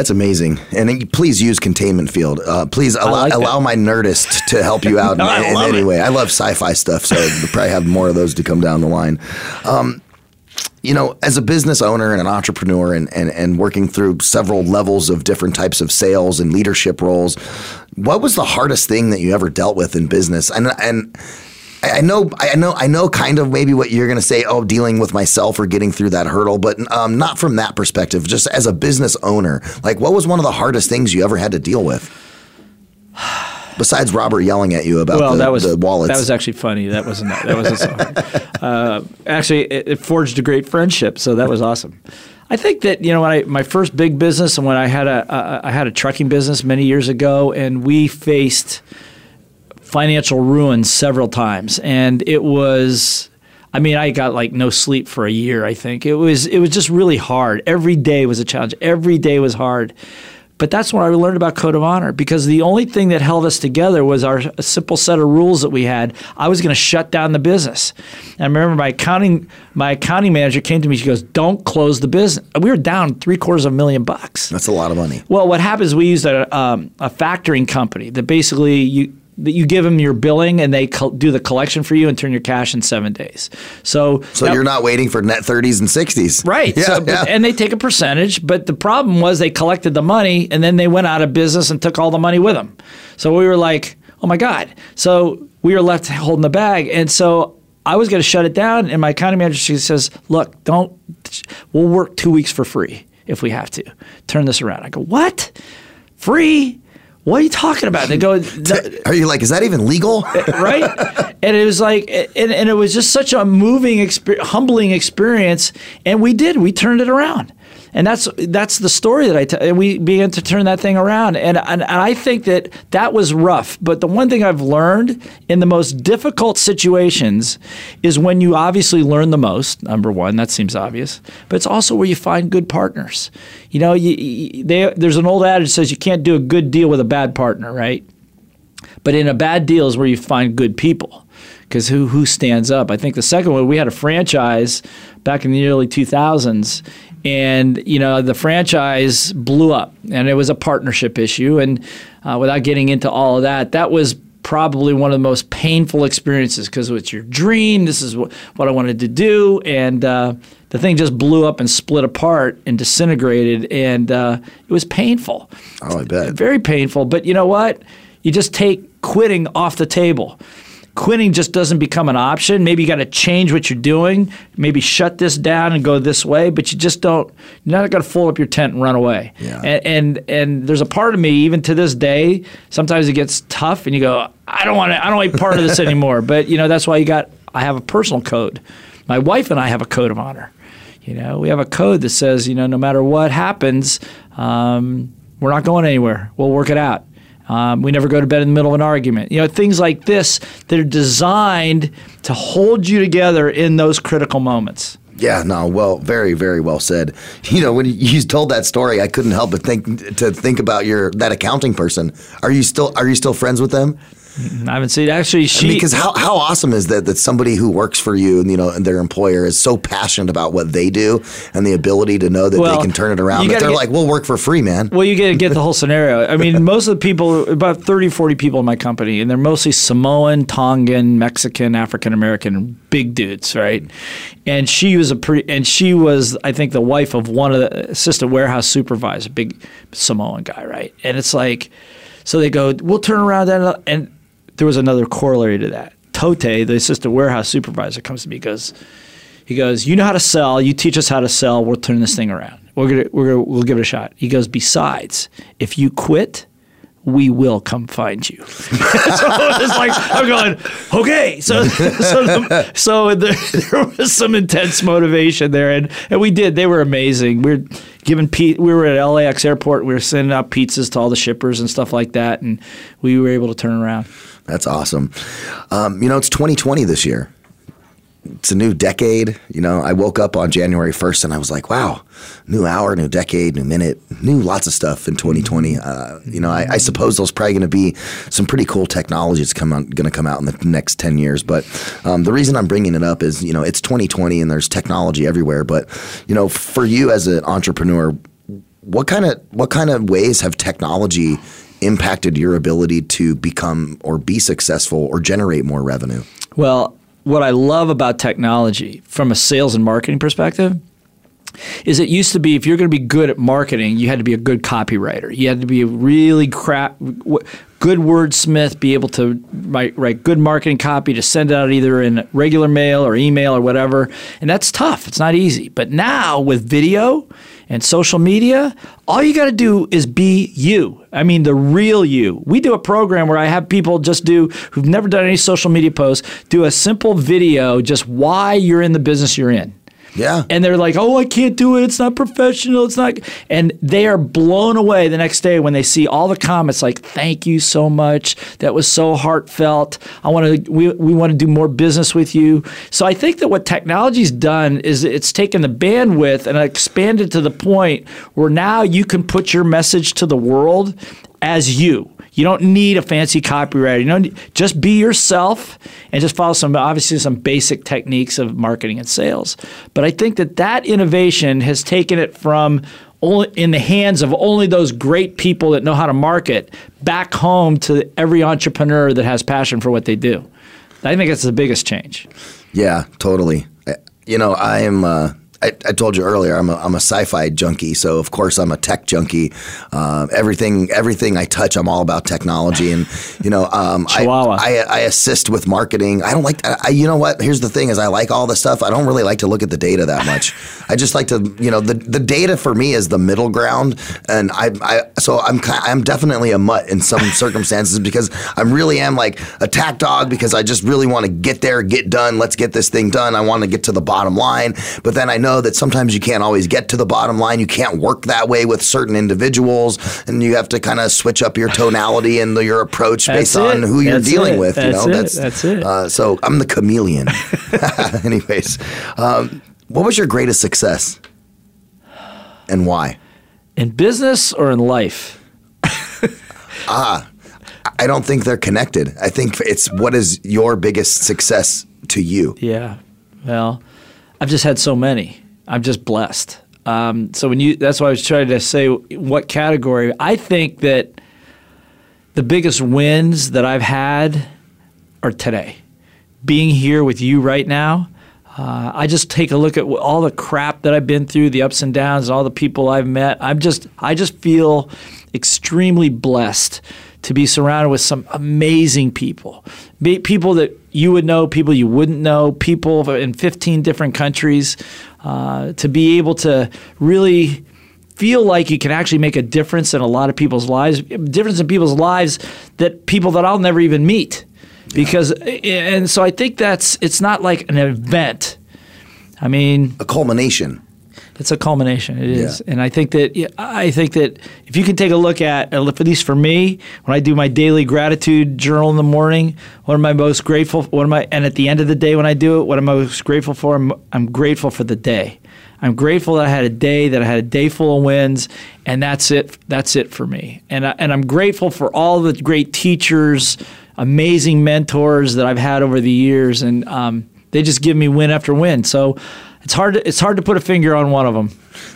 That's amazing. And please use containment field. Uh, please allow, like allow my nerdist to help you out No, in, in any it. way. I love sci-fi stuff, so we'll probably have more of those to come down the line. Um, you know, as a business owner and an entrepreneur and, and, and working through several levels of different types of sales and leadership roles, what was the hardest thing that you ever dealt with in business? And and I know, I know, I know, kind of maybe what you're going to say. Oh, dealing with myself or getting through that hurdle, but um, not from that perspective. Just as a business owner, like, what was one of the hardest things you ever had to deal with? Besides Robert yelling at you about well, the, that was the wallets. that was actually funny. That wasn't that wasn't so hard. Uh, actually, it, it forged a great friendship, so that was awesome. I think that you know when I my first big business and when I had a uh, I had a trucking business many years ago, and we faced financial ruin several times, and it was. I mean, I got like no sleep for a year. I think it was it was just really hard. Every day was a challenge. Every day was hard. But that's when I learned about code of honor because the only thing that held us together was our a simple set of rules that we had. I was going to shut down the business. And I remember my accounting my accounting manager came to me. She goes, "Don't close the business." We were down three quarters of a million bucks. That's a lot of money. Well, what happens? We used a, um, a factoring company that basically you that you give them your billing and they col- do the collection for you and turn your cash in seven days. So So that- you're not waiting for net 30s and 60s. Right. Yeah, so, yeah. And they take a percentage, but the problem was they collected the money and then they went out of business and took all the money with them. So we were like, oh my God. So we were left holding the bag. And so I was going to shut it down, and my accounting manager she says, "Look, don't. We'll work two weeks for free if we have to. Turn this around." I go, "What? Free? What are you talking about?" They go, Are you like, is that even legal? right? And it was like, and, and it was just such a moving, exper- humbling experience. And we did, we turned it around. And that's that's the story that I tell. We began to turn that thing around, and, and and I think that that was rough. But the one thing I've learned in the most difficult situations is when you obviously learn the most. Number one, that seems obvious, but it's also where you find good partners. You know, you, you, they, there's an old adage that says you can't do a good deal with a bad partner, right? But in a bad deal is where you find good people. Because who who stands up? I think the second one we had a franchise back in the early 2000s, and you know the franchise blew up, and it was a partnership issue. And uh, without getting into all of that, that was probably one of the most painful experiences because it's your dream. This is what, what I wanted to do, and uh, the thing just blew up and split apart and disintegrated, and uh, it was painful. Oh, I bet. Very painful. But you know what? You just take quitting off the table. Quitting just doesn't become an option. Maybe you got to change what you're doing. Maybe shut this down and go this way. But you just don't. You're not going to fold up your tent and run away. Yeah. And, and and there's a part of me even to this day. Sometimes it gets tough, and you go, I don't want to. I don't want to be part of this anymore. But you know that's why you got. I have a personal code. My wife and I have a code of honor. You know, we have a code that says, you know, no matter what happens, um, we're not going anywhere. We'll work it out. Um, we never go to bed in the middle of an argument. You know, things like this that are designed to hold you together in those critical moments. Yeah, no, well, very, very well said. You know, when you told that story, I couldn't help but think to think about your that accounting person. Are you still are you still friends with them? I haven't seen actually she because how, how awesome is that that somebody who works for you and you know and their employer is so passionate about what they do and the ability to know that Well, they can turn it around that they're get- like we'll work for free man Well, you get get the whole scenario. I mean, most of the people, about 30, 40 people in my company, and they're mostly Samoan, Tongan, Mexican, African American, big dudes, right? And she was a pretty, and she was, I think, the wife of one of the assistant warehouse supervisor, big Samoan guy, right? And it's like, so they go, we'll turn around that, and there was another corollary to that. Tote, the assistant warehouse supervisor, comes to me, goes, he goes, "You know how to sell. You teach us how to sell. We'll turn this thing around. We're gonna, we're gonna, we'll give it a shot." He goes, "Besides, if you quit, we will come find you." so it's like I'm going, okay. So, so, the, so there, there was some intense motivation there, and and we did. They were amazing. We were giving pe- We were at LAX airport. We were sending out pizzas to all the shippers and stuff like that, and we were able to turn around. That's awesome. Um, you know it's 2020 this year. It's a new decade you know. I woke up on January 1st and I was like wow new hour new decade new minute new lots of stuff in 2020 uh, you know I, I suppose there's probably going to be some pretty cool technology that's come going to come out in the next 10 years. But um, the reason I'm bringing it up is you know it's 2020 and there's technology everywhere. But you know for you as an entrepreneur what kind of what kind of ways have technology impacted your ability to become or be successful or generate more revenue Well, what I love about technology from a sales and marketing perspective is it used to be if you're going to be good at marketing, you had to be a good copywriter. You had to be a really crap, good wordsmith, be able to write, write good marketing copy to send out either in regular mail or email or whatever. And that's tough. It's not easy. But now with video and social media, all you got to do is be you. I mean, the real you. We do a program where I have people just do, who've never done any social media posts, do a simple video just why you're in the business you're in. Yeah And they're like, oh, I can't do it. It's not professional. It's not. And they are blown away the next day when they see all the comments like, thank you so much. That was so heartfelt. I want to, we, we want to do more business with you. So I think that what technology's done is it's taken the bandwidth and expanded to the point where now you can put your message to the world as you. You don't need a fancy copywriter. You don't just be yourself and just follow some obviously some basic techniques of marketing and sales. But I think that that innovation has taken it from only in the hands of only those great people that know how to market back home to every entrepreneur that has passion for what they do. I think that's the biggest change. Yeah, totally. Uh, You know, I am uh, I, I told you earlier, I'm a, I'm a sci-fi junkie, so of course I'm a tech junkie. Uh, everything everything I touch, I'm all about technology, and you know, um, I. I, I assist with marketing. I don't like, I, you know what? Here's the thing: is I like all the stuff. I don't really like to look at the data that much. I just like to, you know, the the data for me is the middle ground, and I, I so I'm I'm definitely a mutt in some circumstances because I really am like a tack dog because I just really want to get there, get done. Let's get this thing done. I want to get to the bottom line, but then I know that sometimes you can't always get to the bottom line. You can't work that way with certain individuals, and you have to kind of switch up your tonality and the, your approach That's based on it. who you're dealing it. with. You know, it. That's it. Uh, so I'm the chameleon. Anyways, um, what was your greatest success, and why? In business or in life? Ah, I don't think they're connected. I think it's what is your biggest success to you. Yeah. Well, I've just had so many. I'm just blessed. Um, so when you, that's why I was trying to say what category. I think that the biggest wins that I've had are today. Being here with you right now. Uh, I just take a look at all the crap that I've been through, the ups and downs, all the people I've met. I'm just, I just feel extremely blessed to be surrounded with some amazing people, Be, people that you would know, people you wouldn't know, people in 15 different countries. Uh, to be able to really feel like you can actually make a difference in a lot of people's lives, difference in people's lives that people that I'll never even meet. Because and so I think that's it's not like an event. I mean, A culmination. It's a culmination. It is, Yeah. and I think that I think that if you can take a look at, at least for me, when I do my daily gratitude journal in the morning, what am I most grateful? What am I? And at the end of the day, when I do it, what am I most grateful for? I'm, I'm grateful for the day. I'm grateful that I had a day, that I had a day full of wins, and that's it. That's it for me. And I, and I'm grateful for all the great teachers, amazing mentors that I've had over the years, and um, they just give me win after win. So it's hard. To, it's hard to put a finger on one of them.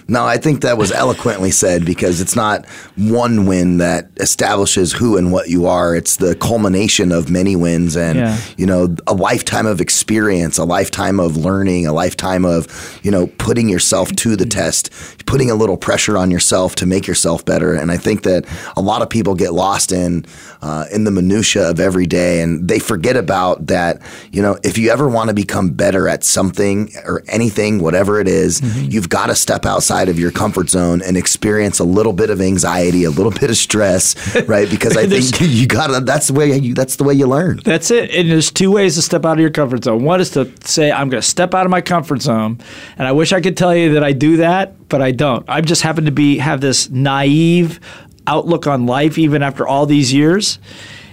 No, I think that was eloquently said because it's not one win that establishes who and what you are. It's the culmination of many wins and, Yeah. you know, a lifetime of experience, a lifetime of learning, a lifetime of, you know, putting yourself to the test, putting a little pressure on yourself to make yourself better. And I think that a lot of people get lost in, uh, in the minutia of every day and they forget about that, you know, if you ever want to become better at something or anything, whatever it is, you've got to step outside of your comfort zone and experience a little bit of anxiety, a little bit of stress, right? Because I think you gotta. That's the way you. That's the way you learn. That's it. And there's two ways to step out of your comfort zone. One is to say, I'm going to step out of my comfort zone. And I wish I could tell you that I do that, but I don't. I just happen to be have this naive outlook on life even after all these years.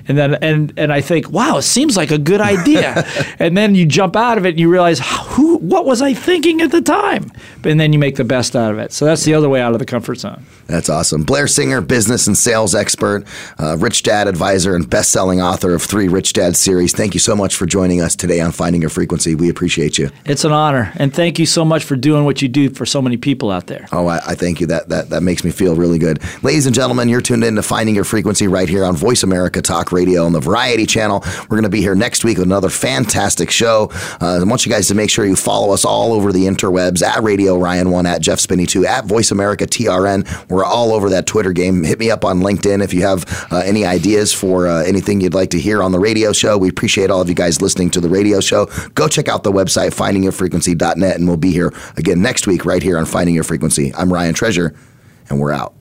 And then and and I think, wow, it seems like a good idea. and then you jump out of it and you realize who what was I thinking at the time? And then you make the best out of it. So that's the other way out of the comfort zone. That's awesome. Blair Singer, business and sales expert, uh, Rich Dad advisor, and best-selling author of three Rich Dad series. Thank you so much for joining us today on Finding Your Frequency. We appreciate you. It's an honor. And thank you so much for doing what you do for so many people out there. Oh, I, I thank you. That, that that makes me feel really good. Ladies and gentlemen, you're tuned in to Finding Your Frequency right here on Voice America Talk Radio on the Variety Channel. We're going to be here next week with another fantastic show. Uh, I want you guys to make sure you follow us all over the interwebs at Radio Ryan One, at Jeff Spinney Two, at Voice America TRN. We're all over that Twitter game. Hit me up on LinkedIn if you have uh, any ideas for uh, anything you'd like to hear on the radio show. We appreciate all of you guys listening to the radio show. Go check out the website findingyourfrequency.net, and we'll be here again next week right here on Finding Your Frequency. I'm Ryan Treasure, and we're out.